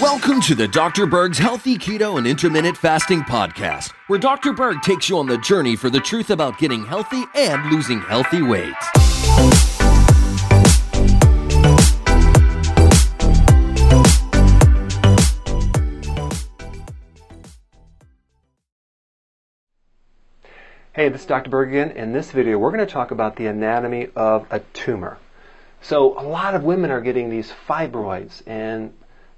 Welcome to the Dr. Berg's Healthy Keto and Intermittent Fasting Podcast, where Dr. Berg takes you on the journey for the truth about getting healthy and losing healthy weight. Hey, this is Dr. Berg again. In this video, we're going to talk about the anatomy of a tumor. So, a lot of women are getting these fibroids, and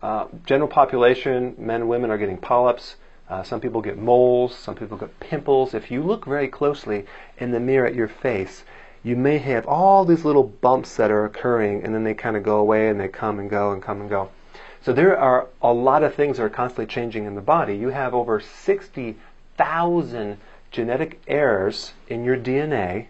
uh, general population, men and women, are getting polyps. Uh, some people get moles, some people get pimples. If you look very closely in the mirror at your face, you may have all these little bumps that are occurring, and then they kind of go away and they come and go and come and go. So, there are a lot of things that are constantly changing in the body. You have over 60,000 genetic errors in your DNA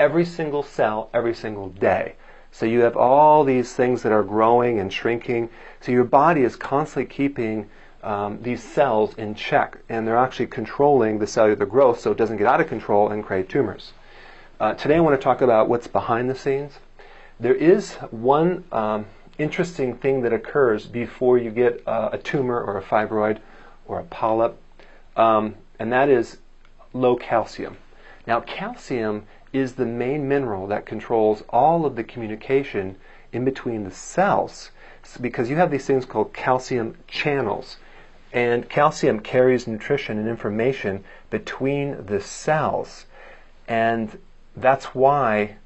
every single cell, every single day. So you have all these things that are growing and shrinking. So your body is constantly keeping um, these cells in check, and they're actually controlling the cellular growth so it doesn't get out of control and create tumors. Uh, today I want to talk about what's behind the scenes. There is one um, interesting thing that occurs before you get uh, a tumor or a fibroid or a polyp, um, and that is low calcium. Now, calcium is the main mineral that controls all of the communication in between the cells because you have these things called calcium channels. And calcium carries nutrition and information between the cells. And that's why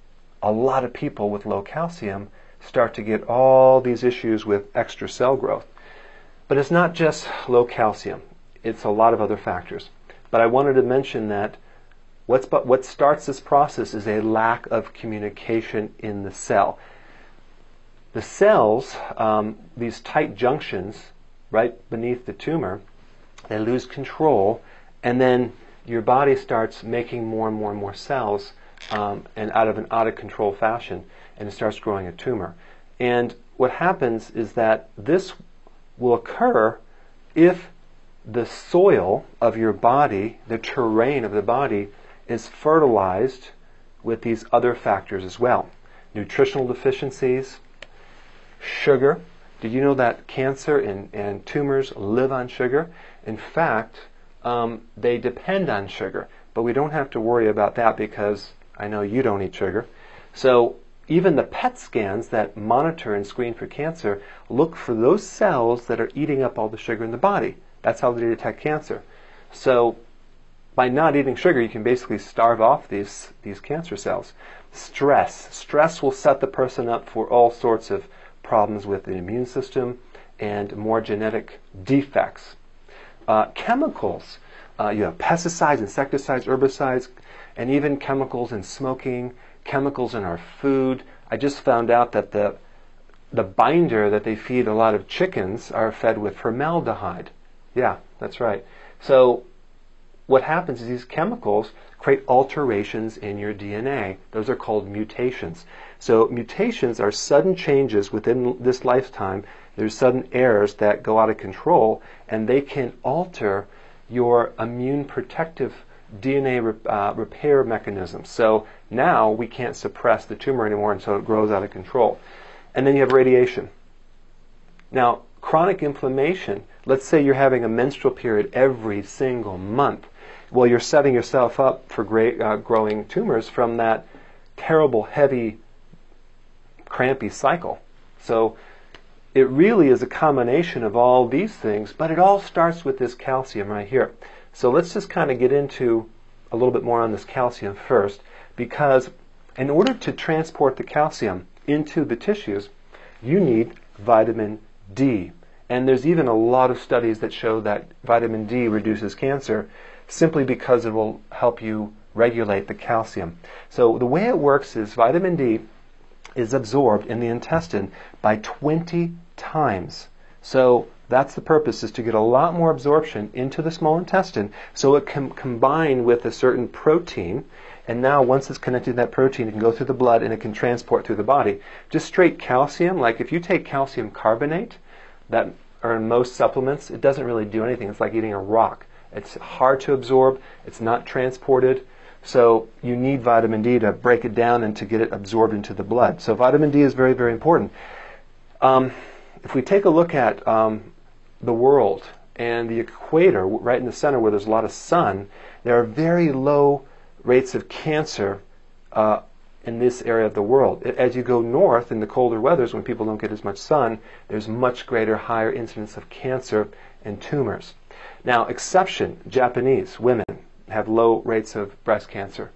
a lot of people with low calcium start to get all these issues with extra cell growth. But it's not just low calcium, it's a lot of other factors. But I wanted to mention that what's, what starts this process is a lack of communication in the cell. The cells, um, these tight junctions right beneath the tumor, they lose control, and then your body starts making more and more and more cells, um, and out of an out of control fashion, and it starts growing a tumor. And what happens is that this will occur if the soil of your body, the terrain of the body, is fertilized with these other factors as well. Nutritional deficiencies, sugar. Did you know that cancer and, and tumors live on sugar? In fact, um, they depend on sugar, but we don't have to worry about that because I know you don't eat sugar. So even the PET scans that monitor and screen for cancer look for those cells that are eating up all the sugar in the body. That's how they detect cancer. So by not eating sugar, you can basically starve off these, these cancer cells. Stress. Stress will set the person up for all sorts of problems with the immune system and more genetic defects. Uh, chemicals. Uh, you have pesticides, insecticides, herbicides, and even chemicals in smoking, chemicals in our food. I just found out that the the binder that they feed a lot of chickens are fed with formaldehyde. Yeah, that's right. So what happens is these chemicals create alterations in your DNA. Those are called mutations. So mutations are sudden changes within this lifetime. There's sudden errors that go out of control, and they can alter your immune protective DNA uh, repair mechanism. So now we can't suppress the tumor anymore, and so it grows out of control. And then you have radiation. Now, chronic inflammation Let's say you're having a menstrual period every single month. Well, you're setting yourself up for great, uh, growing tumors from that terrible, heavy, crampy cycle. So it really is a combination of all these things, but it all starts with this calcium right here. So let's just kind of get into a little bit more on this calcium first, because in order to transport the calcium into the tissues, you need vitamin D. And there's even a lot of studies that show that vitamin D reduces cancer simply because it will help you regulate the calcium. So the way it works is vitamin D is absorbed in the intestine by 20 times. So That's the purpose, is to get a lot more absorption into the small intestine so it can combine with a certain protein. And now, once it's connected to that protein, it can go through the blood and it can transport through the body. Just straight calcium, like if you take calcium carbonate, that are in most supplements, it doesn't really do anything. It's like eating a rock. It's hard to absorb, it's not transported. So you need vitamin D to break it down and to get it absorbed into the blood. So vitamin D is very, very important. Um, if we take a look at um, the world and the equator, right in the center where there's a lot of sun, there are very low rates of cancer uh, in this area of the world. As you go north in the colder weathers, when people don't get as much sun, there's much greater, higher incidence of cancer and tumors. Now, exception, Japanese women have low rates of breast cancer.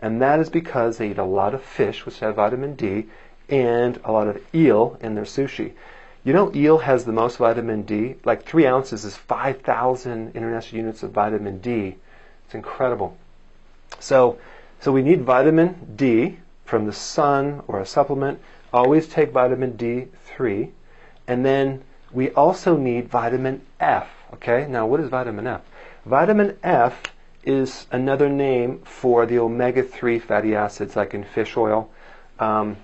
And that is because they eat a lot of fish, which have vitamin D, and a lot of eel in their sushi. You know, eel has the most vitamin D. Like three ounces is 5,000 international units of vitamin D. It's incredible. So, so we need vitamin D from the sun or a supplement. Always take vitamin D3. And then we also need vitamin F. Okay, now what is vitamin F? Vitamin F is another name for the omega 3 fatty acids, like in fish oil. Um,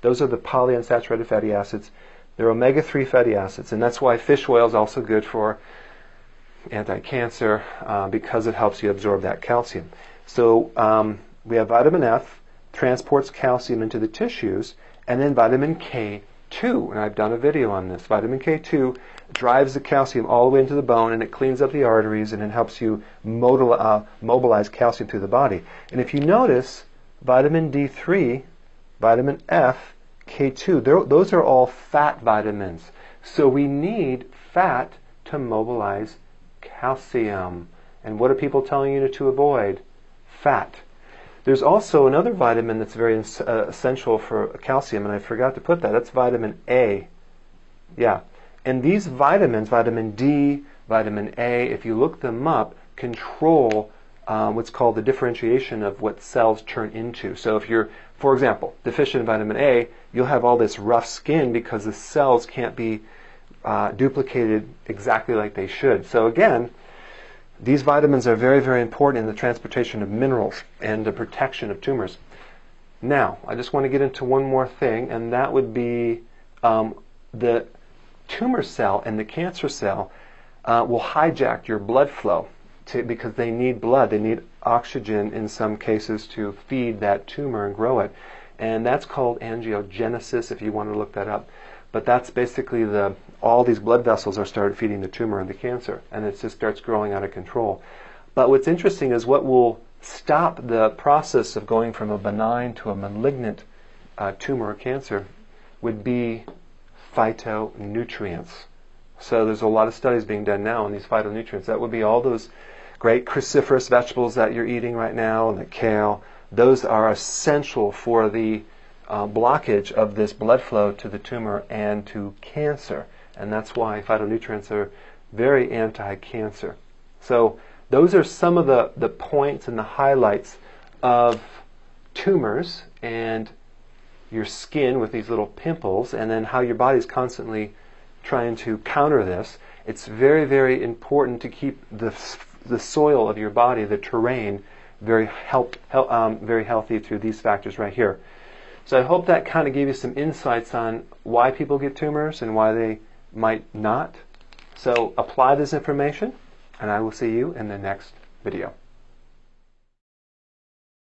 those are the polyunsaturated fatty acids. They're omega 3 fatty acids, and that's why fish oil is also good for anti cancer uh, because it helps you absorb that calcium. So um, we have vitamin F, transports calcium into the tissues, and then vitamin K2, and I've done a video on this. Vitamin K2 drives the calcium all the way into the bone and it cleans up the arteries and it helps you uh, mobilize calcium through the body. And if you notice, vitamin D3, vitamin F, K2, those are all fat vitamins. So we need fat to mobilize calcium. And what are people telling you to avoid? Fat. There's also another vitamin that's very uh, essential for calcium, and I forgot to put that. That's vitamin A. Yeah. And these vitamins, vitamin D, vitamin A, if you look them up, control um, what's called the differentiation of what cells turn into. So if you're, for example, deficient in vitamin A, you'll have all this rough skin because the cells can't be uh, duplicated exactly like they should. So again, these vitamins are very, very important in the transportation of minerals and the protection of tumors. Now, I just want to get into one more thing, and that would be um, the tumor cell and the cancer cell uh, will hijack your blood flow to, because they need blood. They need oxygen in some cases to feed that tumor and grow it. And that's called angiogenesis if you want to look that up. But that's basically the all these blood vessels are started feeding the tumor and the cancer, and it just starts growing out of control. But what's interesting is what will stop the process of going from a benign to a malignant uh, tumor or cancer would be phytonutrients. So there's a lot of studies being done now on these phytonutrients. That would be all those great cruciferous vegetables that you're eating right now, and the kale. Those are essential for the uh, blockage of this blood flow to the tumor and to cancer. And that's why phytonutrients are very anti-cancer. So those are some of the, the points and the highlights of tumors and your skin with these little pimples and then how your body's constantly trying to counter this. It's very, very important to keep the, the soil of your body, the terrain, very, help, um, very healthy through these factors right here. So I hope that kind of gave you some insights on why people get tumors and why they might not. So apply this information, and I will see you in the next video.